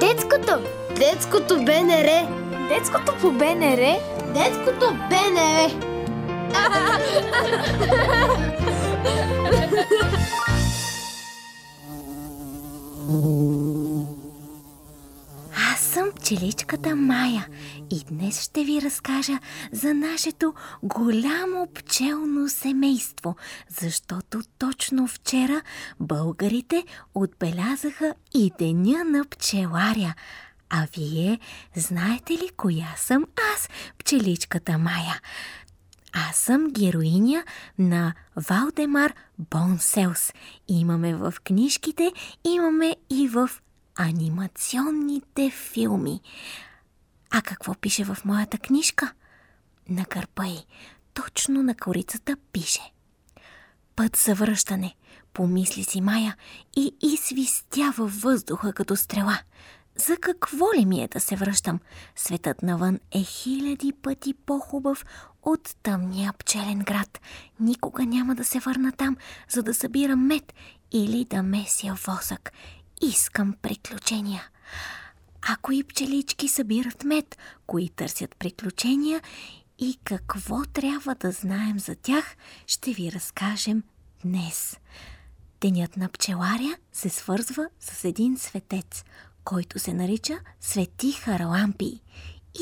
Детското! Детското БНР! Детското по БНР? Детското БНР! Аз съм пчеличката Майя и днес ще ви разкажа за нашето голямо пчелно семейство, защото точно вчера българите отбелязаха и Деня на пчеларя. А вие знаете ли коя съм аз, пчеличката Майя? Аз съм героиня на Валдемар Бонселс. Имаме в книжките, имаме и в анимационните филми. А какво пише в моята книжка? На гърба й, точно на корицата пише. Път за връщане, помисли си Майя и извистява въздуха като стрела. За какво ли ми е да се връщам? Светът навън е хиляди пъти по-хубав от тъмния пчелен град. Никога няма да се върна там, за да събирам мед или да меся восък. Искам приключения. А кои пчелички събират мед, кои търсят приключения и какво трябва да знаем за тях, ще ви разкажем днес. Денят на пчеларя се свързва с един светец, който се нарича Свети Харалампий.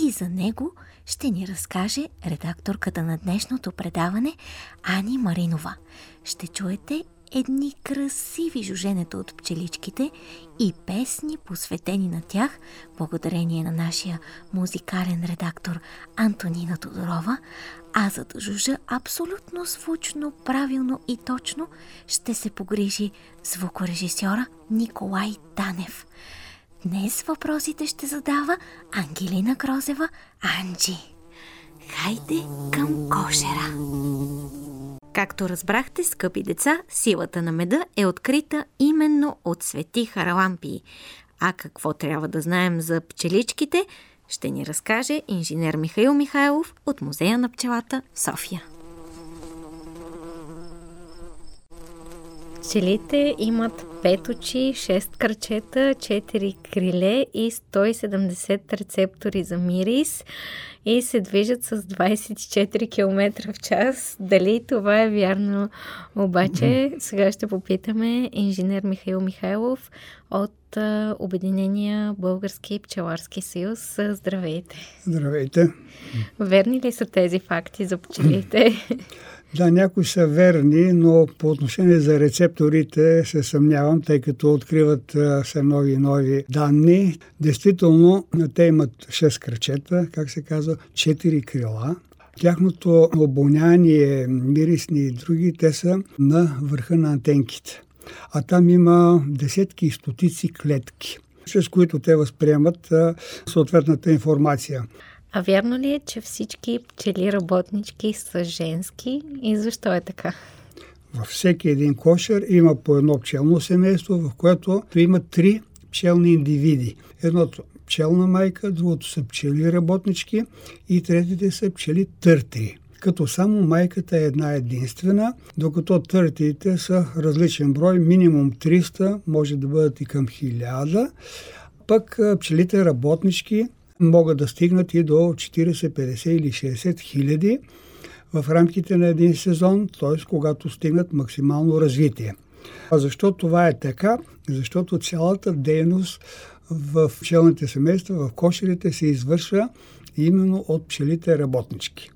И за него ще ни разкаже редакторката на днешното предаване Ани Маринова. Ще чуете едни красиви жуженета от пчеличките и песни посветени на тях, благодарение на нашия музикален редактор Антонина Тодорова, а за да жужа абсолютно звучно, правилно и точно, ще се погрижи звукорежисьора Николай Танев. Днес въпросите ще задава Ангелина Крозева Анджи. Хайде към кошера! Както разбрахте, скъпи деца, силата на меда е открита именно от свети Харалампии. А какво трябва да знаем за пчеличките, ще ни разкаже инженер Михаил Михайлов от Музея на пчелата в София. Пчелите имат 5 очи, 6 кръчета, 4 криле и 170 рецептори за мирис и се движат с 24 км в час. Дали това е вярно? Обаче сега ще попитаме инженер Михаил Михайлов от Обединения Български пчеларски съюз. Здравейте! Здравейте! Верни ли са тези факти за пчелите? Да, някои са верни, но по отношение за рецепторите се съмнявам, тъй като откриват се нови и нови данни. Действително, те имат 6 кръчета, как се казва, 4 крила. Тяхното обоняние, мирисни и други, те са на върха на антенките. А там има десетки и стотици клетки, с които те възприемат съответната информация. А вярно ли е, че всички пчели работнички са женски и защо е така? Във всеки един кошер има по едно пчелно семейство, в което има три пчелни индивиди. Едното пчелна майка, другото са пчели работнички и третите са пчели търтри. Като само майката е една единствена, докато търтиите са различен брой, минимум 300, може да бъдат и към 1000. Пък пчелите работнички могат да стигнат и до 40, 50 или 60 хиляди в рамките на един сезон, т.е. когато стигнат максимално развитие. А защо това е така? Защото цялата дейност в пчелните семейства, в кошерите се извършва именно от пчелите работнички.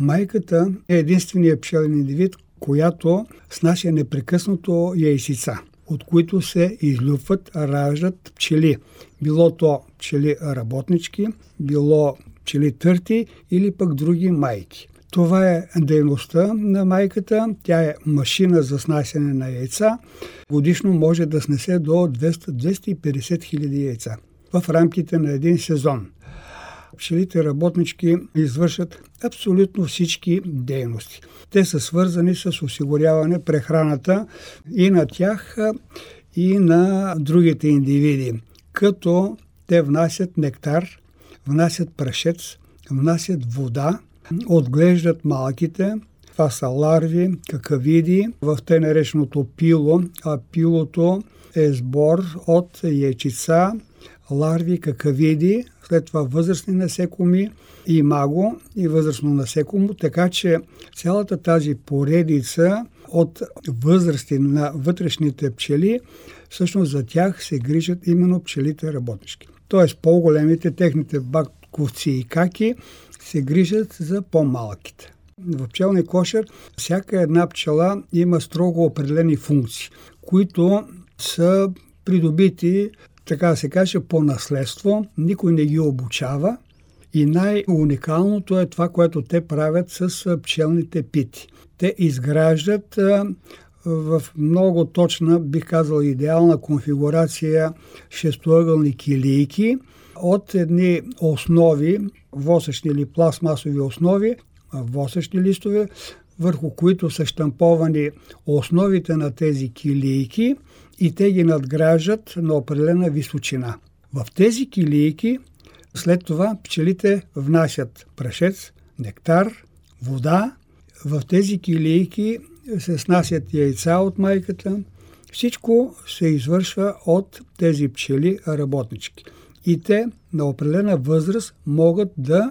Майката е единственият пчелен индивид, която снася непрекъснато яйцица, от които се излюпват, раждат пчели. Било то пчели работнички, било пчели търти или пък други майки. Това е дейността на майката. Тя е машина за снасяне на яйца. Годишно може да снесе до 200-250 хиляди яйца в рамките на един сезон. Пчелите работнички извършат абсолютно всички дейности. Те са свързани с осигуряване прехраната и на тях, и на другите индивиди, като те внасят нектар, внасят прашец, внасят вода, отглеждат малките. Това са ларви, какавиди в те нареченото пило, а пилото е сбор от яйчица, ларви, какавиди, след това възрастни насекоми и маго и възрастно насекомо, така че цялата тази поредица от възрасти на вътрешните пчели, всъщност за тях се грижат именно пчелите работнички. Тоест по-големите, техните бакковци и каки, се грижат за по-малките. В пчелния кошер всяка една пчела има строго определени функции, които са придобити, така да се каже, по наследство. Никой не ги обучава. И най-уникалното е това, което те правят с пчелните пити. Те изграждат в много точна, бих казал, идеална конфигурация шестоъгълни килийки от едни основи, восъчни или пластмасови основи, восъчни листове, върху които са штамповани основите на тези килийки и те ги надграждат на определена височина. В тези килийки след това пчелите внасят прашец, нектар, вода. В тези килийки се снасят яйца от майката. Всичко се извършва от тези пчели работнички. И те на определена възраст могат да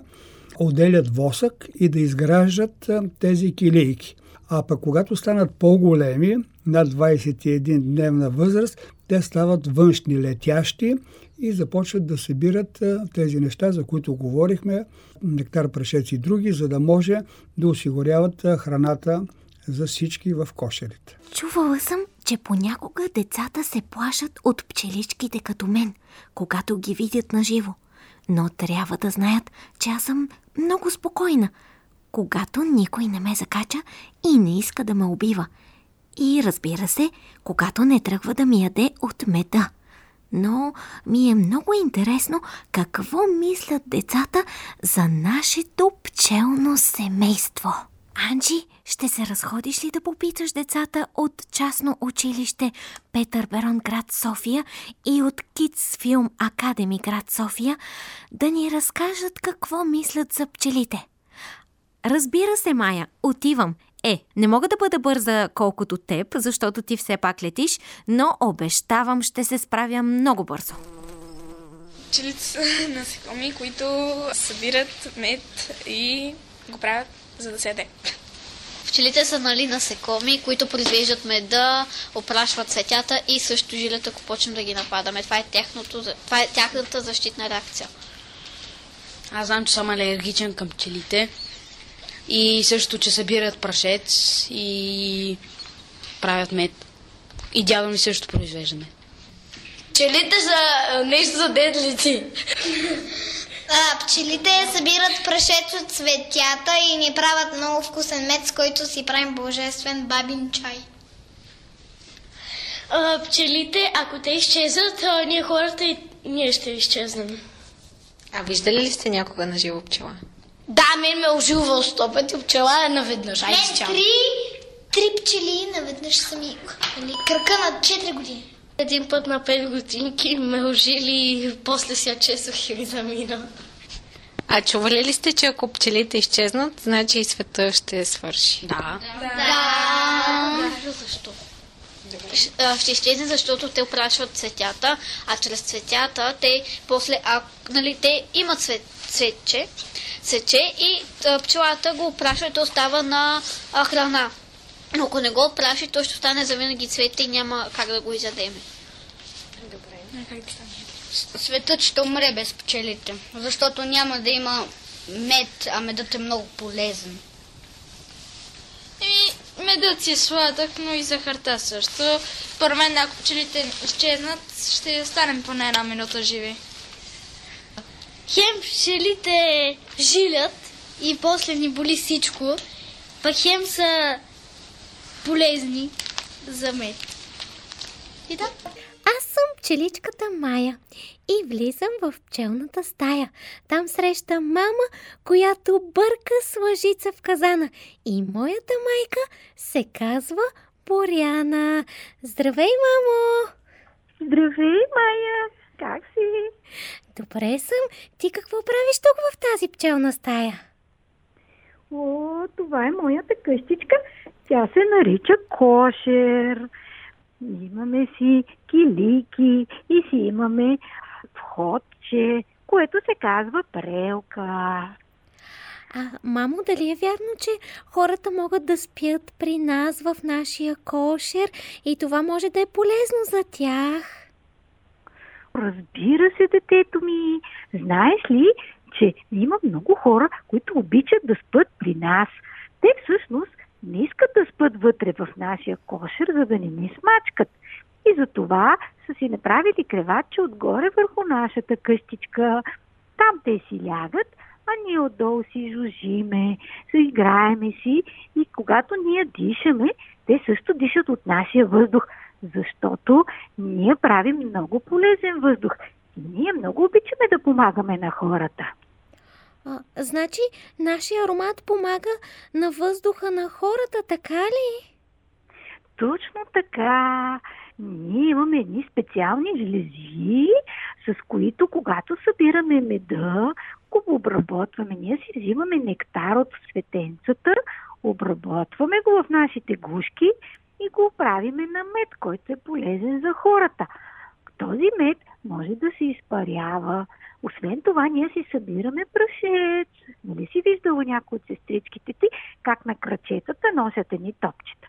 отделят восък и да изграждат тези килийки. А пък когато станат по-големи, над 21 дневна възраст, те стават външни летящи и започват да събират тези неща, за които говорихме, нектар, прашец и други, за да може да осигуряват храната за всички в кошерите. Чувала съм, че понякога децата се плашат от пчеличките като мен, когато ги видят на живо. Но трябва да знаят, че аз съм много спокойна, когато никой не ме закача и не иска да ме убива. И разбира се, когато не тръгва да ми яде от меда. Но ми е много интересно какво мислят децата за нашето пчелно семейство. Анджи, ще се разходиш ли да попиташ децата от частно училище Петър Берон град София и от Kids Film Academy град София да ни разкажат какво мислят за пчелите? Разбира се, Майя, отивам. Е, не мога да бъда бърза колкото теб, защото ти все пак летиш, но обещавам, ще се справя много бързо. Пчелите са насекоми, които събират мед и го правят за да се яде. Пчелите са нали насекоми, които произвеждат меда, опрашват цветята и също жилят, ако почнем да ги нападаме. Това е, тяхното, това е тяхната защитна реакция. Аз знам, че съм алергичен към пчелите. И също, че събират прашец и правят мед. И дядо ми също произвежда мед. Пчелите са нещо за дедлици. А, пчелите събират прашец от цветята и ни правят много вкусен мед, с който си правим божествен бабин чай. А, пчелите, ако те изчезнат, а, ние хората и ние ще изчезнем. А виждали ли сте някога на живо пчела? Да, мен ме е оживал сто пъти пчела е наведнъж. Ай, Мен три, три пчели наведнъж са ми кръка на 4 години. Един път на 5 годинки ме ожили и после си я чесох и ми замина. А чували ли сте, че ако пчелите изчезнат, значи и света ще свърши? Да. Да. Защо? А, Ще изчезне, защото те опрашват цветята, а чрез цветята те после, а, нали, те имат цвет, цветче, цветче и а, пчелата го опрашва и то остава на а, храна. Но ако не го опраши, то ще остане завинаги цвете и няма как да го изядеме. Светът ще умре без пчелите, защото няма да има мед, а медът е много полезен. И медът си е сладък, но и захарта също. Според мен, ако пчелите изчезнат, ще останем поне една минута живи. Хем пчелите жилят и после ни боли всичко, пък хем са полезни за мед. И да. Аз съм пчеличката Майя и влизам в пчелната стая. Там среща мама, която бърка с лъжица в казана. И моята майка се казва Боряна. Здравей, мамо! Здравей, Майя! Как си? Добре съм. Ти какво правиш тук в тази пчелна стая? О, това е моята къщичка. Тя се нарича кошер. Имаме си килики и си имаме входче, което се казва прелка. А, мамо, дали е вярно, че хората могат да спят при нас в нашия кошер и това може да е полезно за тях? Разбира се, детето ми. Знаеш ли, че има много хора, които обичат да спят при нас. Те всъщност не искат да спят вътре в нашия кошер, за да не ни смачкат. И за това са си направили креватче отгоре върху нашата къщичка. Там те си лягат, а ние отдолу си жужиме, играеме си и когато ние дишаме, те също дишат от нашия въздух, защото ние правим много полезен въздух. И ние много обичаме да помагаме на хората. А, значи, нашия аромат помага на въздуха на хората, така ли? Точно така. Ние имаме едни специални жлези, с които когато събираме меда, го обработваме. Ние си взимаме нектар от светенцата, обработваме го в нашите гушки и го правиме на мед, който е полезен за хората. Този мед може да се изпарява. Освен това, ние си събираме прашец. Нали си виждала някои от сестричките ти, как на крачетата носят едни топчета?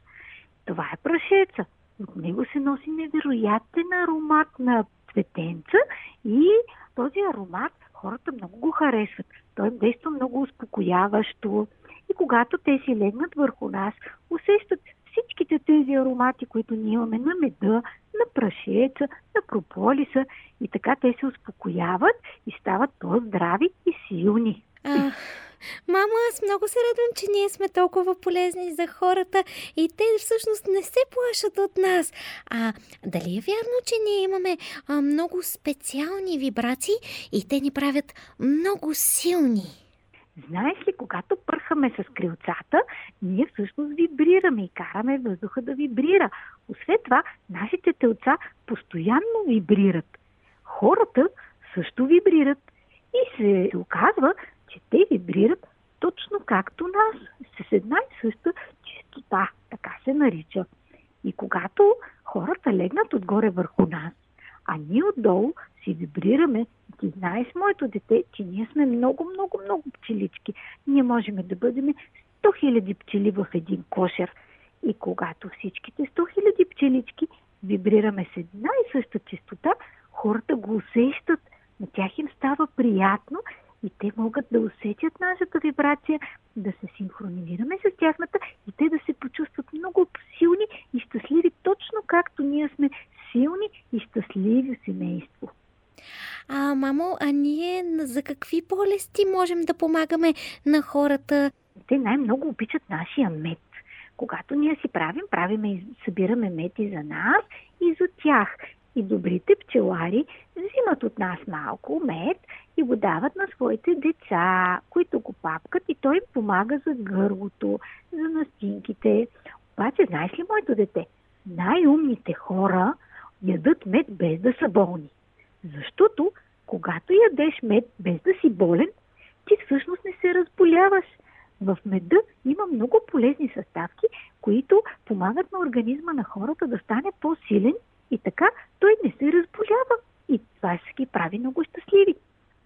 Това е прашеца. От него се носи невероятен аромат на цветенца и този аромат хората много го харесват. Той действа много успокояващо. И когато те си легнат върху нас, усещат всичките тези аромати, които ние имаме на меда, на прашеца, на прополиса и така те се успокояват и стават по-здрави и силни. А, Мамо, аз много се радвам, че ние сме толкова полезни за хората и те всъщност не се плашат от нас. А дали е вярно, че ние имаме а, много специални вибрации и те ни правят много силни? Знаеш ли, когато пърхаме с крилцата, ние всъщност вибрираме и караме въздуха да вибрира. Освен това, нашите телца постоянно вибрират. Хората също вибрират и се оказва, че те вибрират точно както нас, с една и съща чистота, така се нарича. И когато хората легнат отгоре върху нас, а ние отдолу си вибрираме, ти знаеш, моето дете, че ние сме много, много, много пчелички. Ние можем да бъдем 100 000 пчели в един кошер. И когато всичките 100 000 пчелички вибрираме с една и съща чистота, хората го усещат, на тях им става приятно и те могат да усетят нашата вибрация, да се синхронизираме с тяхната и те да се почувстват много силни и щастливи, точно както ние сме силни и щастливи семейство. А, мамо, а ние за какви болести можем да помагаме на хората? Те най-много обичат нашия мед. Когато ние си правим, правиме и събираме мед и за нас, и за тях. И добрите пчелари взимат от нас малко мед и го дават на своите деца, които го папкат и той им помага за гърлото, за настинките. Обаче, знаеш ли, моето дете, най-умните хора ядат мед без да са болни. Защото, когато ядеш мед без да си болен, ти всъщност не се разболяваш. В меда има много полезни съставки, които помагат на организма на хората да стане по-силен и така той не се разболява. И това ще ги прави много щастливи.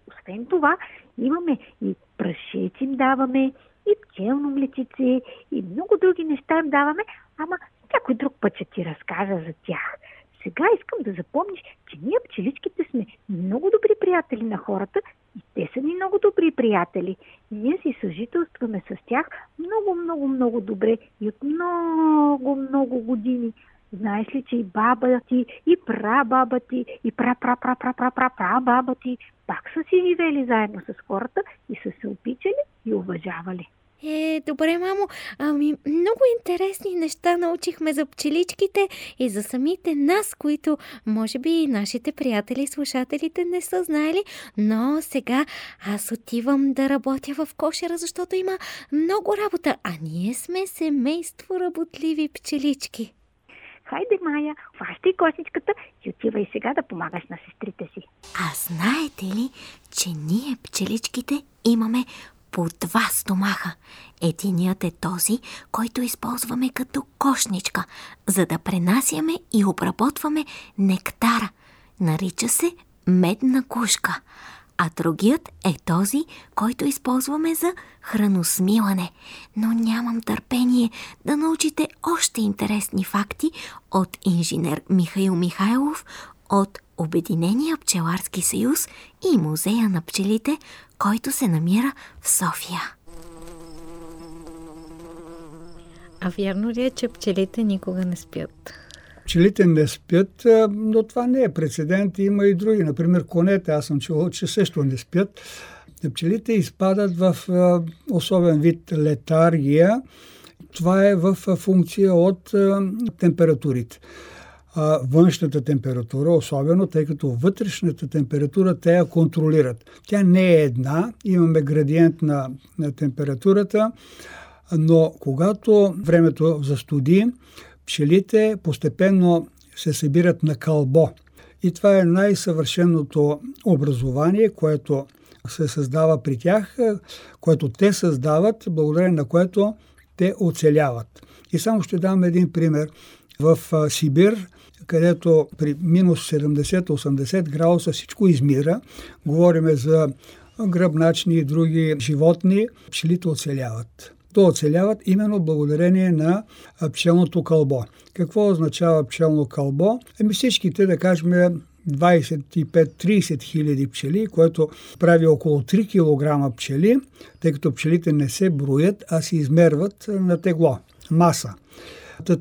Освен това, имаме и прашеци им даваме, и пчелно млечице, и много други неща им даваме, ама някой друг път ще ти разкажа за тях. Сега искам да запомниш, че ние пчеличките сме много добри приятели на хората и те са ни много добри приятели. Ние си съжителстваме с тях много, много, много добре и от много, много години. Знаеш ли, че и баба ти, и прабаба ти, и пра пра пра пра пра пра пра баба ти пак са си живели заедно с хората и са се обичали и уважавали. Е, добре, мамо. Ами, много интересни неща научихме за пчеличките и за самите нас, които може би и нашите приятели и слушателите не са знаели, но сега аз отивам да работя в кошера, защото има много работа, а ние сме семейство работливи пчелички. Хайде, Майя, хващай кошничката и отивай сега да помагаш на сестрите си. А знаете ли, че ние, пчеличките, имаме по два стомаха. Единият е този, който използваме като кошничка, за да пренасяме и обработваме нектара. Нарича се медна кушка а другият е този, който използваме за храносмилане. Но нямам търпение да научите още интересни факти от инженер Михаил Михайлов от Обединения пчеларски съюз и Музея на пчелите, който се намира в София. А вярно ли е, че пчелите никога не спят? Пчелите не спят, но това не е прецедент. Има и други. Например, конете, аз съм чувал, че също не спят. Пчелите изпадат в особен вид летаргия. Това е в функция от температурите. Външната температура, особено, тъй като вътрешната температура те я контролират. Тя не е една, имаме градиент на, на температурата, но когато времето застуди, пчелите постепенно се събират на кълбо. И това е най-съвършеното образование, което се създава при тях, което те създават, благодарение на което те оцеляват. И само ще дам един пример. В Сибир, където при минус 70-80 градуса всичко измира, говориме за гръбначни и други животни, пчелите оцеляват то оцеляват именно благодарение на пчелното кълбо. Какво означава пчелно кълбо? Еми всичките, да кажем, 25-30 хиляди пчели, което прави около 3 кг пчели, тъй като пчелите не се броят, а се измерват на тегло, маса.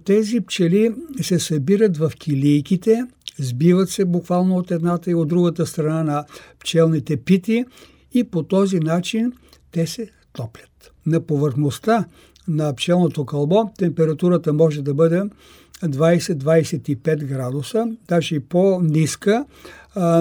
Тези пчели се събират в килийките, сбиват се буквално от едната и от другата страна на пчелните пити и по този начин те се топлят. На повърхността на пчелното кълбо температурата може да бъде 20-25 градуса, даже и по-ниска,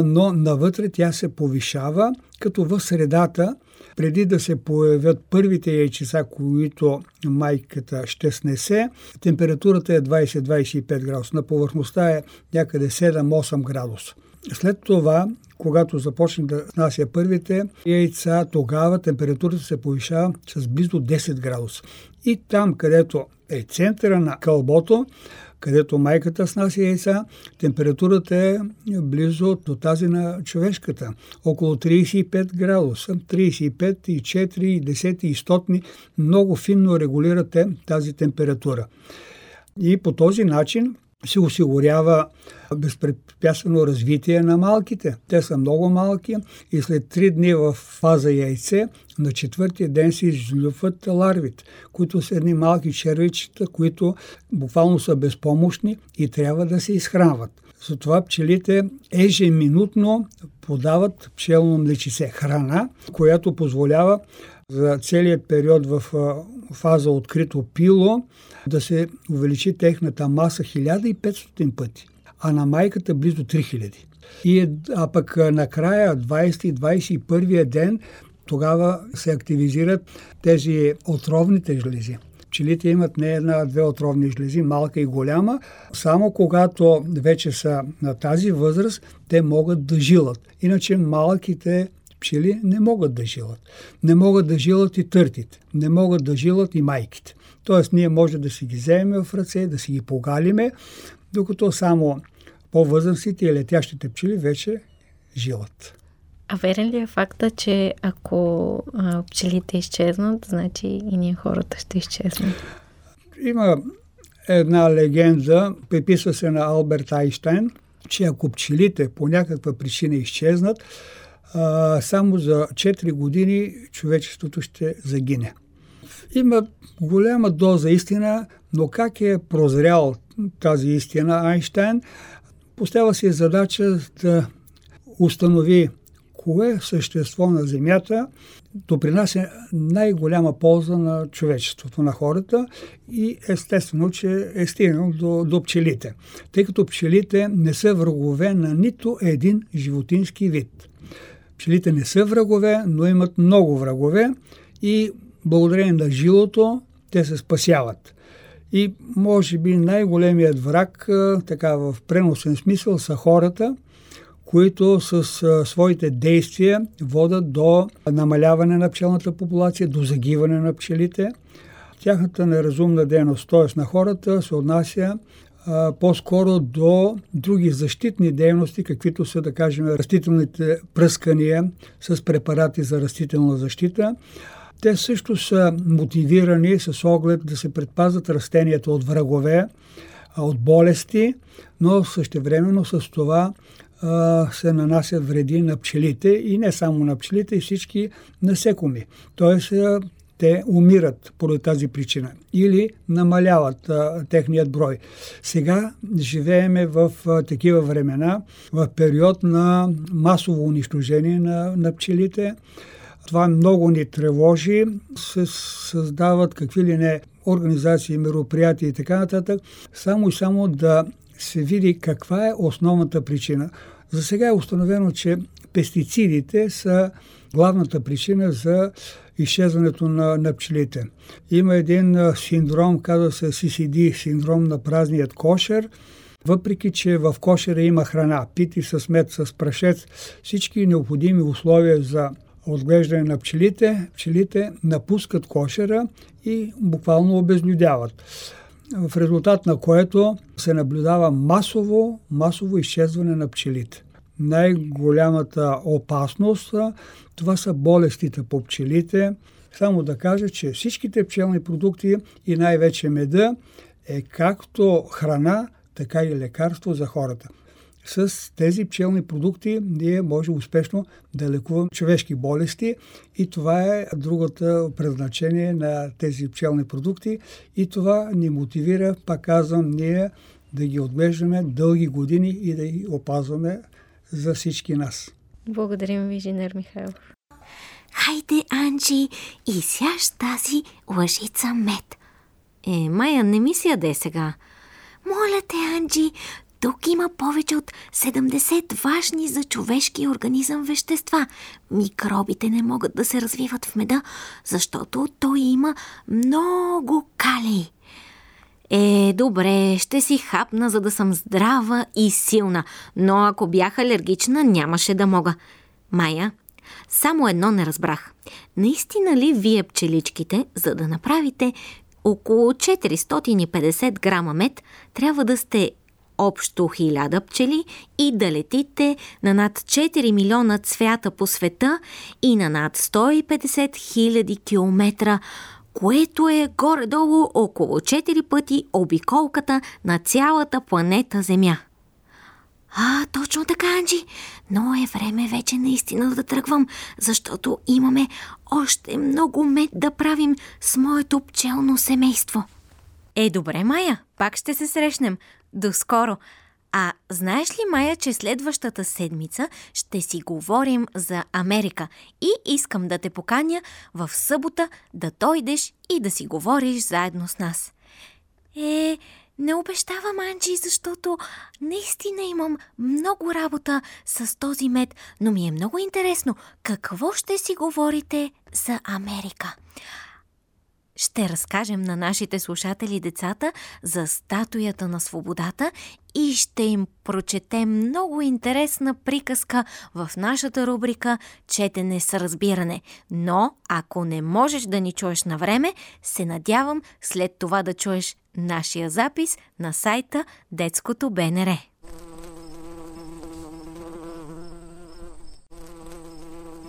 но навътре тя се повишава, като в средата, преди да се появят първите яйчеца, които майката ще снесе, температурата е 20-25 градуса. На повърхността е някъде 7-8 градуса. След това когато започне да внася първите яйца, тогава температурата се повишава с близо 10 градуса. И там, където е центъра на кълбото, където майката снася яйца, температурата е близо до тази на човешката. Около 35 градуса. 35 и 4 и 10 и 100 много финно регулирате тази температура. И по този начин се осигурява безпрепятствено развитие на малките. Те са много малки и след три дни в фаза яйце, на четвъртия ден се излюпват ларвите, които са едни малки червичета, които буквално са безпомощни и трябва да се изхранват. Затова пчелите ежеминутно подават пчелно млечице храна, която позволява за целият период в фаза открито пило да се увеличи техната маса 1500 пъти, а на майката близо 3000. И, е, а пък накрая, 20-21 ден, тогава се активизират тези отровните жлези. Пчелите имат не една, две отровни жлези, малка и голяма. Само когато вече са на тази възраст, те могат да жилат. Иначе малките пчели не могат да жилат. Не могат да жилат и търтите. Не могат да жилат и майките. Тоест ние може да си ги вземем в ръце, да си ги погалиме, докато само по-възрастните и летящите пчели вече жилат. А верен ли е факта, че ако а, пчелите изчезнат, значи и ние хората ще изчезнат? Има една легенда, приписва се на Алберт Айнштайн, че ако пчелите по някаква причина изчезнат, а, само за 4 години човечеството ще загине. Има голяма доза истина, но как е прозрял тази истина Айнштайн, поставя си задача да установи кое същество на Земята допринася най-голяма полза на човечеството, на хората и естествено, че е стигнал до, до пчелите. Тъй като пчелите не са врагове на нито един животински вид. Пчелите не са врагове, но имат много врагове и благодарение на жилото те се спасяват. И може би най-големият враг, така в преносен смисъл, са хората, които с своите действия водат до намаляване на пчелната популация, до загиване на пчелите. Тяхната неразумна дейност, т.е. на хората, се отнася по-скоро до други защитни дейности, каквито са, да кажем, растителните пръскания с препарати за растителна защита. Те също са мотивирани с оглед да се предпазят растенията от врагове, от болести, но същевременно с това се нанасят вреди на пчелите и не само на пчелите, и всички насекоми. Тоест, те умират поради тази причина или намаляват а, техният брой. Сега живееме в а, такива времена, в период на масово унищожение на, на пчелите. Това много ни тревожи. Се създават какви ли не организации, мероприятия и така нататък, само и само да се види каква е основната причина. За сега е установено, че пестицидите са главната причина за изчезването на, на пчелите. Има един синдром, казва се CCD, синдром на празният кошер, въпреки, че в кошера има храна, пити с мед, с прашец, всички необходими условия за отглеждане на пчелите, пчелите напускат кошера и буквално обезлюдяват. В резултат на което се наблюдава масово, масово изчезване на пчелите. Най-голямата опасност това са болестите по пчелите. Само да кажа, че всичките пчелни продукти и най-вече меда е както храна, така и лекарство за хората с тези пчелни продукти ние можем успешно да лекуваме човешки болести и това е другото предназначение на тези пчелни продукти и това ни мотивира, пак казвам, ние да ги отглеждаме дълги години и да ги опазваме за всички нас. Благодарим ви, инженер Михайлов. Хайде, Анджи, и сяш тази лъжица мед. Е, Майя, не ми си яде сега. Моля те, Анджи, тук има повече от 70 важни за човешки организъм вещества. Микробите не могат да се развиват в меда, защото той има много калий. Е, добре, ще си хапна, за да съм здрава и силна, но ако бях алергична, нямаше да мога. Майя, само едно не разбрах. Наистина ли вие пчеличките, за да направите около 450 грама мед, трябва да сте общо 1000 пчели и да летите на над 4 милиона цвята по света и на над 150 хиляди километра, което е горе-долу около 4 пъти обиколката на цялата планета Земя. А, точно така, Анджи. Но е време вече наистина да тръгвам, защото имаме още много мед да правим с моето пчелно семейство. Е, добре, Майя, пак ще се срещнем. До скоро! А знаеш ли, Майя, че следващата седмица ще си говорим за Америка и искам да те поканя в събота да дойдеш и да си говориш заедно с нас. Е, не обещавам, Анджи, защото наистина имам много работа с този мед, но ми е много интересно какво ще си говорите за Америка ще разкажем на нашите слушатели децата за статуята на свободата и ще им прочетем много интересна приказка в нашата рубрика Четене с разбиране. Но, ако не можеш да ни чуеш на време, се надявам след това да чуеш нашия запис на сайта Детското БНР.